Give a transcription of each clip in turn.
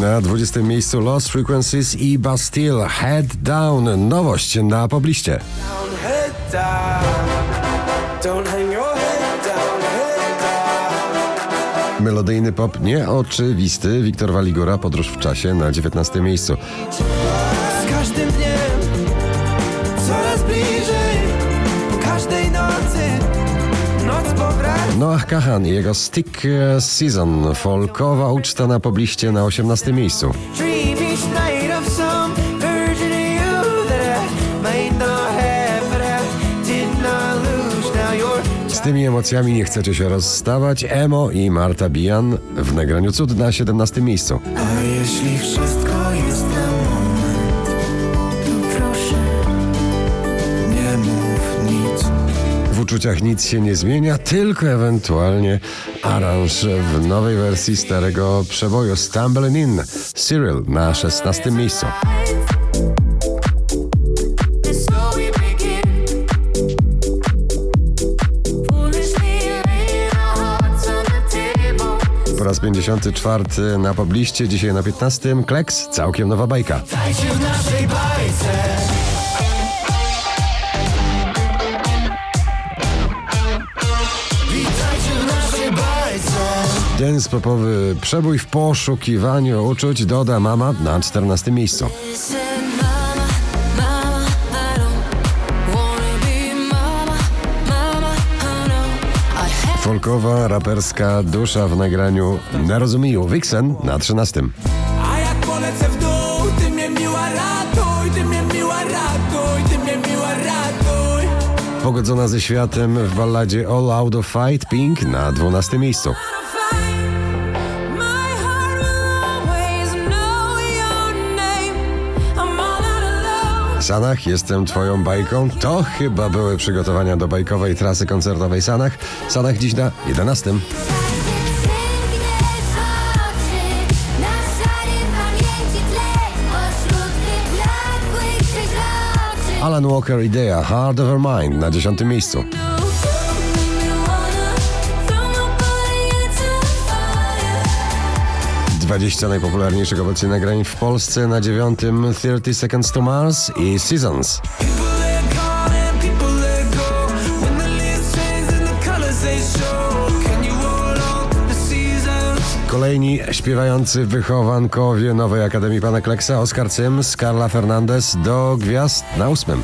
Na 20. miejscu Lost Frequencies i Bastille Head Down. Nowość na pobliście. Melodyjny pop nieoczywisty. Wiktor Waligura, Podróż w czasie na 19. miejscu. Z każdym dniem Noah Kahan i jego Stick Season. Folkowa uczta na pobliście na 18. miejscu. Z tymi emocjami nie chcecie się rozstawać. Emo i Marta Bijan w nagraniu Cud na 17. miejscu. A jeśli wszystko uczuciach nic się nie zmienia, tylko ewentualnie aranż w nowej wersji starego przeboju Stumbling In. Cyril na 16. miejscu. Po raz 54 na pobliście, dzisiaj na 15. Kleks, całkiem nowa bajka. Dajcie w naszej bajce. Dance popowy przebój w poszukiwaniu uczuć doda mama na 14. miejscu. Folkowa, raperska dusza w nagraniu Na rozumiju Vixen na 13. A jak polecę w dół, ty mnie miła ratuj, ty mnie miła ratuj, ty mnie miła ratuj. Pogodzona ze światem w balladzie All Out of Fight Pink na 12. miejscu. Sanach, jestem twoją bajką. To chyba były przygotowania do bajkowej trasy koncertowej Sanach. Sanach dziś na 11. Alan Walker Idea Hard Over Mind na 10. miejscu. 20 najpopularniejszych obecnie nagrań w Polsce na 9. 30 Seconds to Mars i Seasons. Kolejni śpiewający wychowankowie Nowej Akademii Pana Kleksa, Oskar Cyms, Carla Fernandez do gwiazd na ósmym.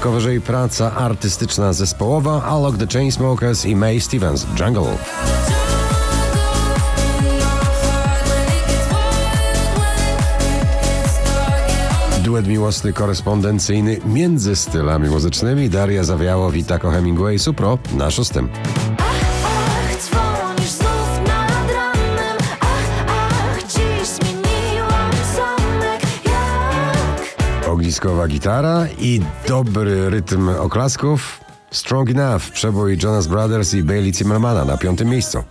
Oczko wyżej praca artystyczna zespołowa Alok the Chainsmokers i May Stevens Jungle. Duet miłosny korespondencyjny między stylami muzycznymi Daria Zawiało, Witako Hemingway, Supro na szóstym. Ogniskowa gitara i dobry rytm oklasków. Strong Enough, przebój Jonas Brothers i Bailey Zimmermana na piątym miejscu.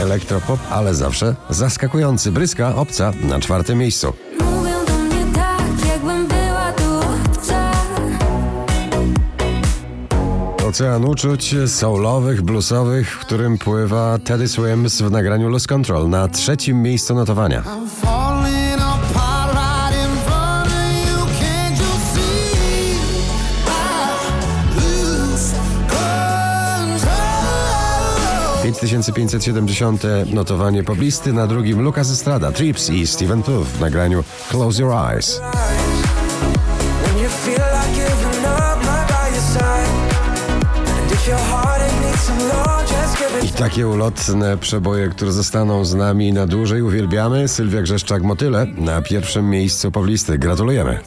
Elektropop, ale zawsze zaskakujący. Bryska, obca na czwartym miejscu. Ocean uczuć soulowych, bluesowych, w którym pływa Teddy Swims w nagraniu Lose Control na trzecim miejscu notowania. falling apart right in front of you. Can't you see? I lose control. 5570 notowanie poblisty, na drugim Lucas Estrada, Trips i Steven Puth w nagraniu Close Your Eyes. I takie ulotne przeboje, które zostaną z nami na dłużej uwielbiamy. Sylwia Grzeszczak-Motyle na pierwszym miejscu poblisty. Gratulujemy.